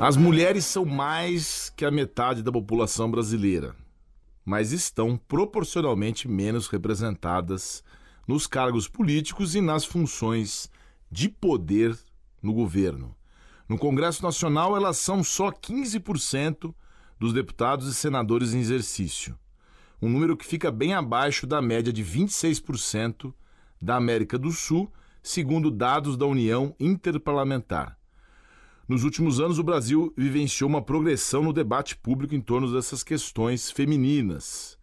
As mulheres são mais que a metade da população brasileira, mas estão proporcionalmente menos representadas nos cargos políticos e nas funções de poder no governo. No Congresso Nacional, elas são só 15% dos deputados e senadores em exercício, um número que fica bem abaixo da média de 26% da América do Sul, segundo dados da União Interparlamentar. Nos últimos anos, o Brasil vivenciou uma progressão no debate público em torno dessas questões femininas.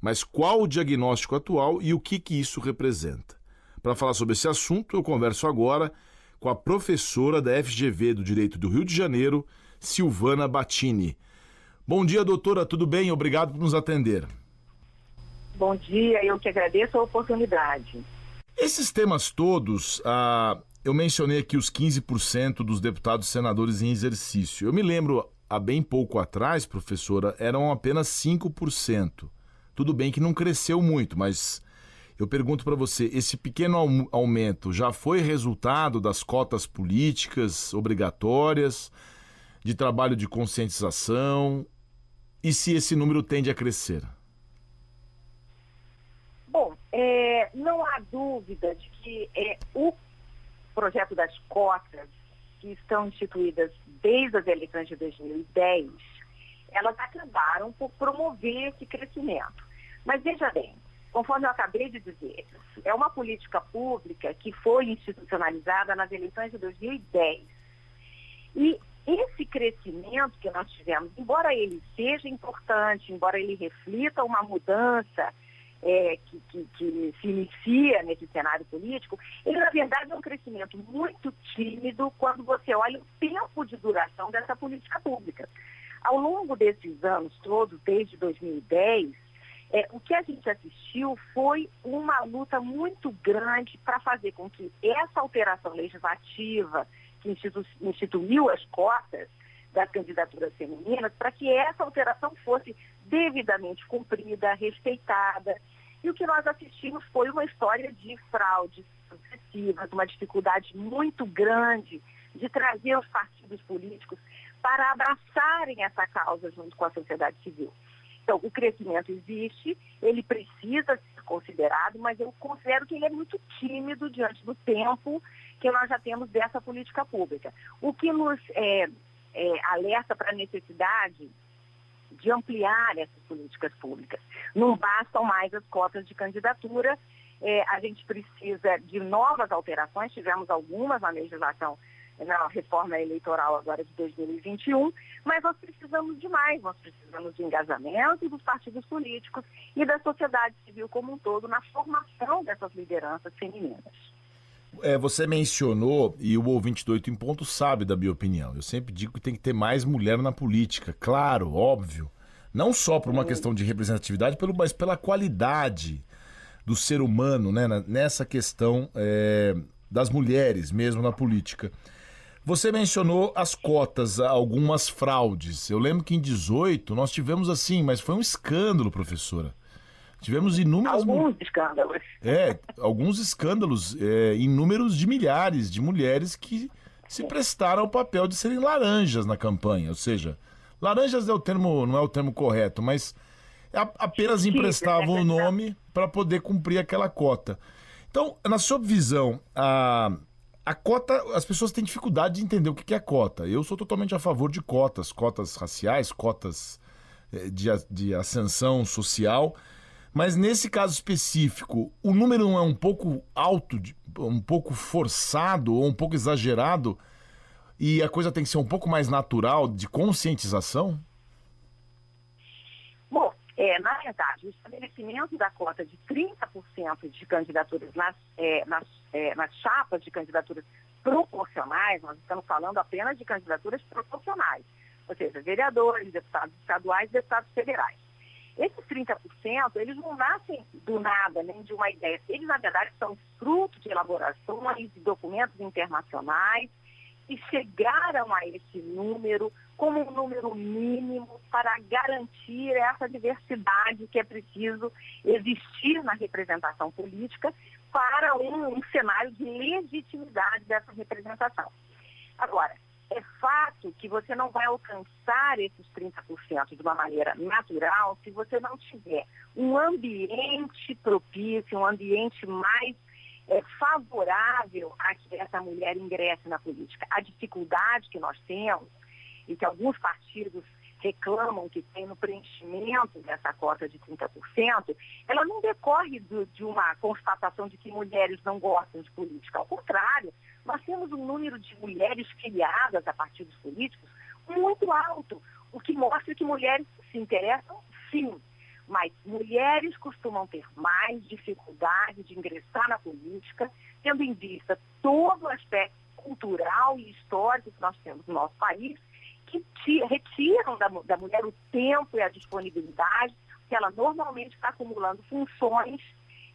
Mas qual o diagnóstico atual e o que, que isso representa? Para falar sobre esse assunto, eu converso agora com a professora da FGV do Direito do Rio de Janeiro, Silvana Batini. Bom dia, doutora, tudo bem? Obrigado por nos atender. Bom dia, eu que agradeço a oportunidade. Esses temas todos, ah, eu mencionei aqui os 15% dos deputados e senadores em exercício. Eu me lembro, há bem pouco atrás, professora, eram apenas 5%. Tudo bem que não cresceu muito, mas eu pergunto para você: esse pequeno aumento já foi resultado das cotas políticas obrigatórias, de trabalho de conscientização? E se esse número tende a crescer? Bom, é, não há dúvida de que é, o projeto das cotas, que estão instituídas desde as eleições de 2010, elas acabaram por promover esse crescimento. Mas veja bem, conforme eu acabei de dizer, é uma política pública que foi institucionalizada nas eleições de 2010. E esse crescimento que nós tivemos, embora ele seja importante, embora ele reflita uma mudança é, que, que, que, se inicia nesse cenário político, ele na verdade é um crescimento muito tímido quando você olha o tempo de duração dessa política pública. Ao longo desses anos todos, desde 2010, é, o que a gente assistiu foi uma luta muito grande para fazer com que essa alteração legislativa que institu instituiu as cotas das candidaturas femininas, para que essa alteração fosse devidamente cumprida, respeitada e o que nós assistimos foi uma história de fraudes sucessivas, uma dificuldade muito grande de trazer os partidos políticos para abraçarem essa causa junto com a sociedade civil. Então, o crescimento existe, ele precisa ser considerado, mas eu considero que ele é muito tímido diante do tempo que nós já temos dessa política pública. O que nos é, é, alerta para a necessidade de ampliar essas políticas públicas. Não bastam mais as cotas de candidatura, é, a gente precisa de novas alterações, tivemos algumas na legislação, na reforma eleitoral agora de 2021, mas nós precisamos de mais, nós precisamos de engajamento dos partidos políticos e da sociedade civil como um todo na formação dessas lideranças femininas. É, você mencionou, e o ouvinte do Oito em Ponto sabe da minha opinião. Eu sempre digo que tem que ter mais mulher na política. Claro, óbvio. Não só por uma questão de representatividade, mas pela qualidade do ser humano, né? Nessa questão é, das mulheres mesmo na política. Você mencionou as cotas, algumas fraudes. Eu lembro que em 18 nós tivemos assim, mas foi um escândalo, professora. Tivemos inúmeros. Alguns escândalos. É, alguns escândalos é, em números de milhares de mulheres que se prestaram ao papel de serem laranjas na campanha. Ou seja, laranjas é o termo, não é o termo correto, mas apenas emprestavam o nome para poder cumprir aquela cota. Então, na sua visão, a, a cota, as pessoas têm dificuldade de entender o que é cota. Eu sou totalmente a favor de cotas, cotas raciais, cotas é, de, de ascensão social. Mas nesse caso específico, o número não é um pouco alto, um pouco forçado ou um pouco exagerado e a coisa tem que ser um pouco mais natural de conscientização? Bom, é, na verdade, o estabelecimento da cota de 30% de candidaturas nas, é, nas, é, nas chapas de candidaturas proporcionais, nós estamos falando apenas de candidaturas proporcionais, ou seja, vereadores, deputados estaduais deputados federais. Esses 30%, eles não nascem do nada, nem de uma ideia. Eles, na verdade, são fruto de elaborações de documentos internacionais e chegaram a esse número como um número mínimo para garantir essa diversidade que é preciso existir na representação política para um, um cenário de legitimidade dessa representação. Agora, é fato que você não vai alcançar esses 30% de uma maneira natural se você não tiver um ambiente propício, um ambiente mais é, favorável a que essa mulher ingresse na política. A dificuldade que nós temos e que alguns partidos reclamam que tem no preenchimento dessa cota de 30%, ela não decorre do, de uma constatação de que mulheres não gostam de política. Ao contrário, nós temos um número de mulheres filiadas a partidos políticos muito alto, o que mostra que mulheres se interessam, sim. Mas mulheres costumam ter mais dificuldade de ingressar na política, tendo em vista todo o aspecto cultural e histórico que nós temos no nosso país que retiram da, da mulher o tempo e a disponibilidade, que ela normalmente está acumulando funções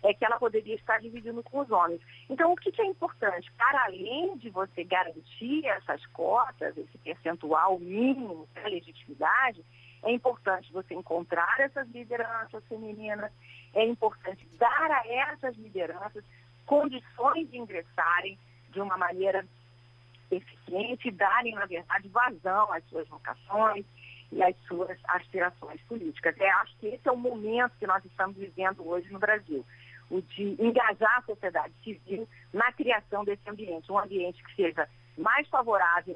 é, que ela poderia estar dividindo com os homens. Então, o que, que é importante? Para além de você garantir essas cotas, esse percentual mínimo da legitimidade, é importante você encontrar essas lideranças femininas, é importante dar a essas lideranças condições de ingressarem de uma maneira eficiente darem, na verdade, vazão às suas vocações e às suas aspirações políticas. É, acho que esse é o momento que nós estamos vivendo hoje no Brasil, o de engajar a sociedade civil na criação desse ambiente, um ambiente que seja mais favorável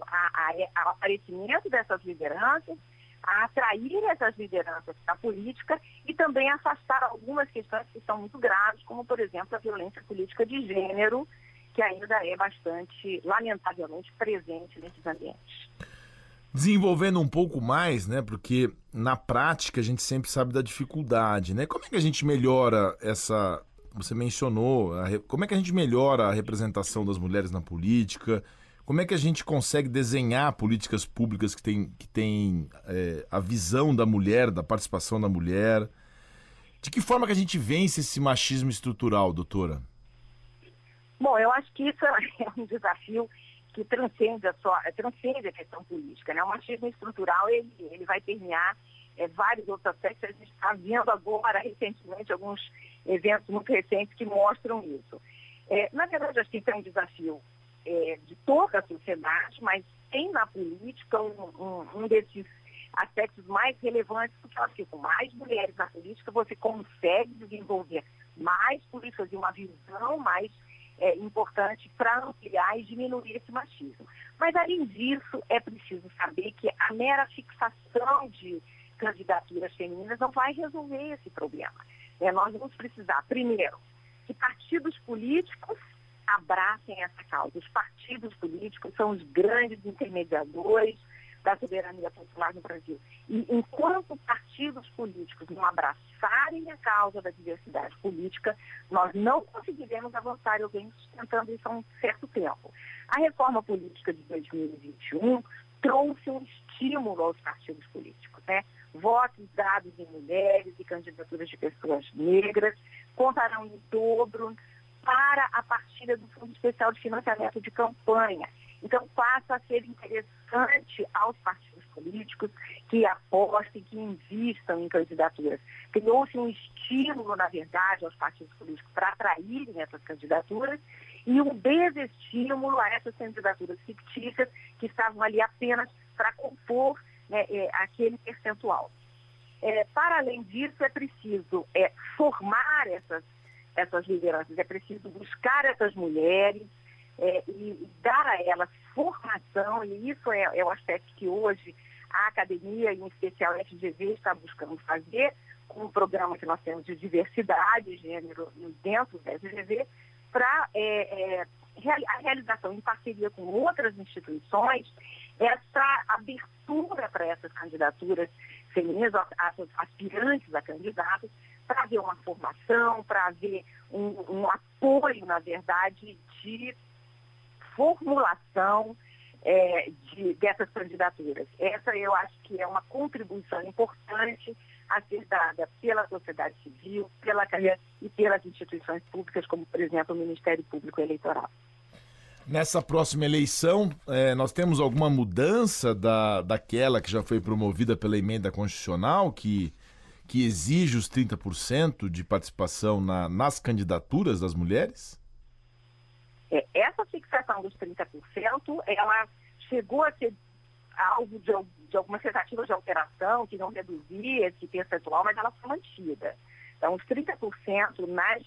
ao aparecimento dessas lideranças, a atrair essas lideranças para a política e também afastar algumas questões que são muito graves, como, por exemplo, a violência política de gênero, que ainda é bastante, lamentavelmente, presente nesses ambientes. Desenvolvendo um pouco mais, né? Porque na prática a gente sempre sabe da dificuldade, né? Como é que a gente melhora essa. Você mencionou, como é que a gente melhora a representação das mulheres na política? Como é que a gente consegue desenhar políticas públicas que têm que tem, é, a visão da mulher, da participação da mulher? De que forma que a gente vence esse machismo estrutural, doutora? Bom, eu acho que isso é um desafio que transcende a, só, transcende a questão política. Né? O machismo estrutural ele, ele vai permear é, vários outros aspectos. A gente está vendo agora, recentemente, alguns eventos muito recentes que mostram isso. É, na verdade, acho que isso é um desafio é, de toda a sociedade, mas tem na política um, um, um desses aspectos mais relevantes, porque eu acho que com mais mulheres na política você consegue desenvolver mais políticas e uma visão mais é, importante para ampliar e diminuir esse machismo. Mas, além disso, é preciso saber que a mera fixação de candidaturas femininas não vai resolver esse problema. É, nós vamos precisar, primeiro, que partidos políticos abracem essa causa. Os partidos políticos são os grandes intermediadores da soberania popular no Brasil. E enquanto partidos políticos não abraçarem a causa da diversidade política, nós não conseguiremos avançar. Eu venho sustentando isso há um certo tempo. A reforma política de 2021 trouxe um estímulo aos partidos políticos, né? Votos dados em mulheres e candidaturas de pessoas negras contarão em dobro para a partilha do Fundo Especial de Financiamento de Campanha. Então passa a ser interessante aos partidos políticos que apostem, que invistam em candidaturas. Criou-se um estímulo, na verdade, aos partidos políticos para atraírem essas candidaturas e um desestímulo a essas candidaturas fictícias que estavam ali apenas para compor né, é, aquele percentual. É, para além disso, é preciso é, formar essas, essas lideranças, é preciso buscar essas mulheres, é, e dar a elas formação, e isso é, é o aspecto que hoje a academia, em especial a FGV, está buscando fazer, com o programa que nós temos de diversidade gênero dentro da FGV, para é, é, a realização em parceria com outras instituições, essa abertura para essas candidaturas femininas, as aspirantes a candidatos, para haver uma formação, para haver um, um apoio, na verdade, de formulação é, de, dessas candidaturas. Essa eu acho que é uma contribuição importante a ser dada pela sociedade civil, pela e pelas instituições públicas, como, por exemplo, o Ministério Público Eleitoral. Nessa próxima eleição, é, nós temos alguma mudança da, daquela que já foi promovida pela emenda constitucional, que, que exige os 30% de participação na, nas candidaturas das mulheres? É, essa fixação dos 30%, ela chegou a ser alvo de, de algumas tentativas de alteração que não reduzia esse percentual, mas ela foi mantida. Então, os 30% nas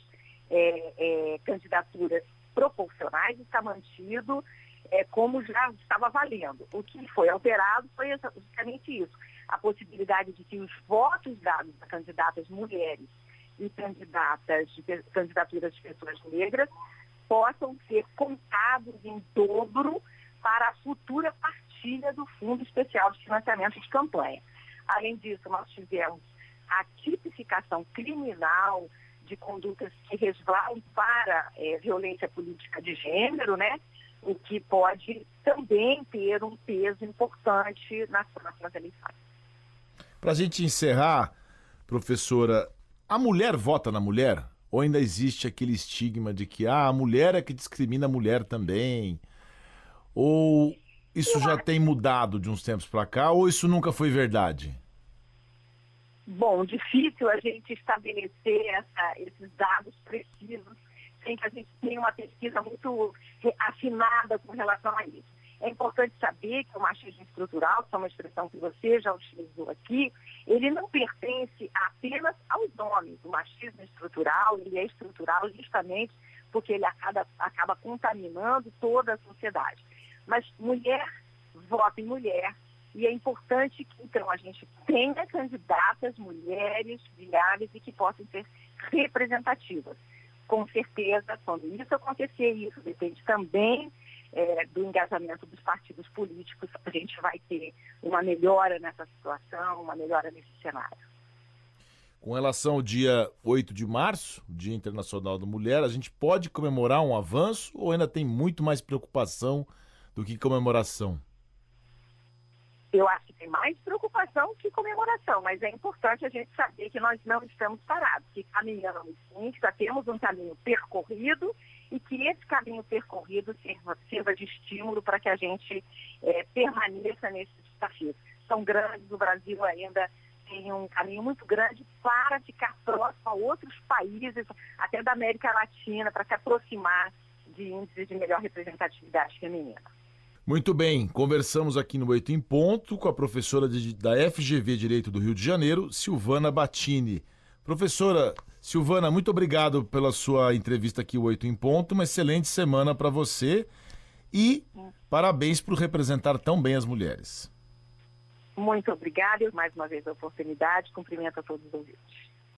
é, é, candidaturas proporcionais está mantido é, como já estava valendo. O que foi alterado foi justamente isso, a possibilidade de que os votos dados a candidatas mulheres e candidatas de candidaturas de pessoas negras possam ser contados em dobro para a futura partilha do Fundo Especial de Financiamento de Campanha. Além disso, nós tivemos a tipificação criminal de condutas que resvalam para é, violência política de gênero, né? o que pode também ter um peso importante nas próximas eleições. Para a gente encerrar, professora, a mulher vota na mulher? Ou ainda existe aquele estigma de que ah, a mulher é que discrimina a mulher também? Ou isso já tem mudado de uns tempos para cá, ou isso nunca foi verdade? Bom, difícil a gente estabelecer essa, esses dados precisos sem que a gente tenha uma pesquisa muito afinada com relação a isso. É importante saber que o machismo estrutural, que é uma expressão que você já utilizou aqui, ele não pertence apenas aos homens. O machismo estrutural, ele é estrutural justamente porque ele acaba, acaba contaminando toda a sociedade. Mas mulher vota em mulher, e é importante que, então, a gente tenha candidatas mulheres viáveis e que possam ser representativas. Com certeza, quando isso acontecer, isso depende também é, do engajamento dos partidos políticos, a gente vai ter uma melhora nessa situação, uma melhora nesse cenário. Com relação ao dia 8 de março, Dia Internacional da Mulher, a gente pode comemorar um avanço ou ainda tem muito mais preocupação do que comemoração? Eu acho que tem mais preocupação que comemoração, mas é importante a gente saber que nós não estamos parados, que caminhamos sim, que já temos um caminho percorrido e que esse caminho percorrido sirva, sirva de estímulo para que a gente é, permaneça nesses desafios. São grandes, o Brasil ainda tem um caminho muito grande para ficar próximo a outros países, até da América Latina, para se aproximar de índices de melhor representatividade feminina. Muito bem, conversamos aqui no Oito em Ponto com a professora de, da FGV Direito do Rio de Janeiro, Silvana Batini. Professora Silvana, muito obrigado pela sua entrevista aqui, Oito em Ponto. Uma excelente semana para você e parabéns por representar tão bem as mulheres. Muito obrigada e mais uma vez a oportunidade. Cumprimento a todos os ouvintes.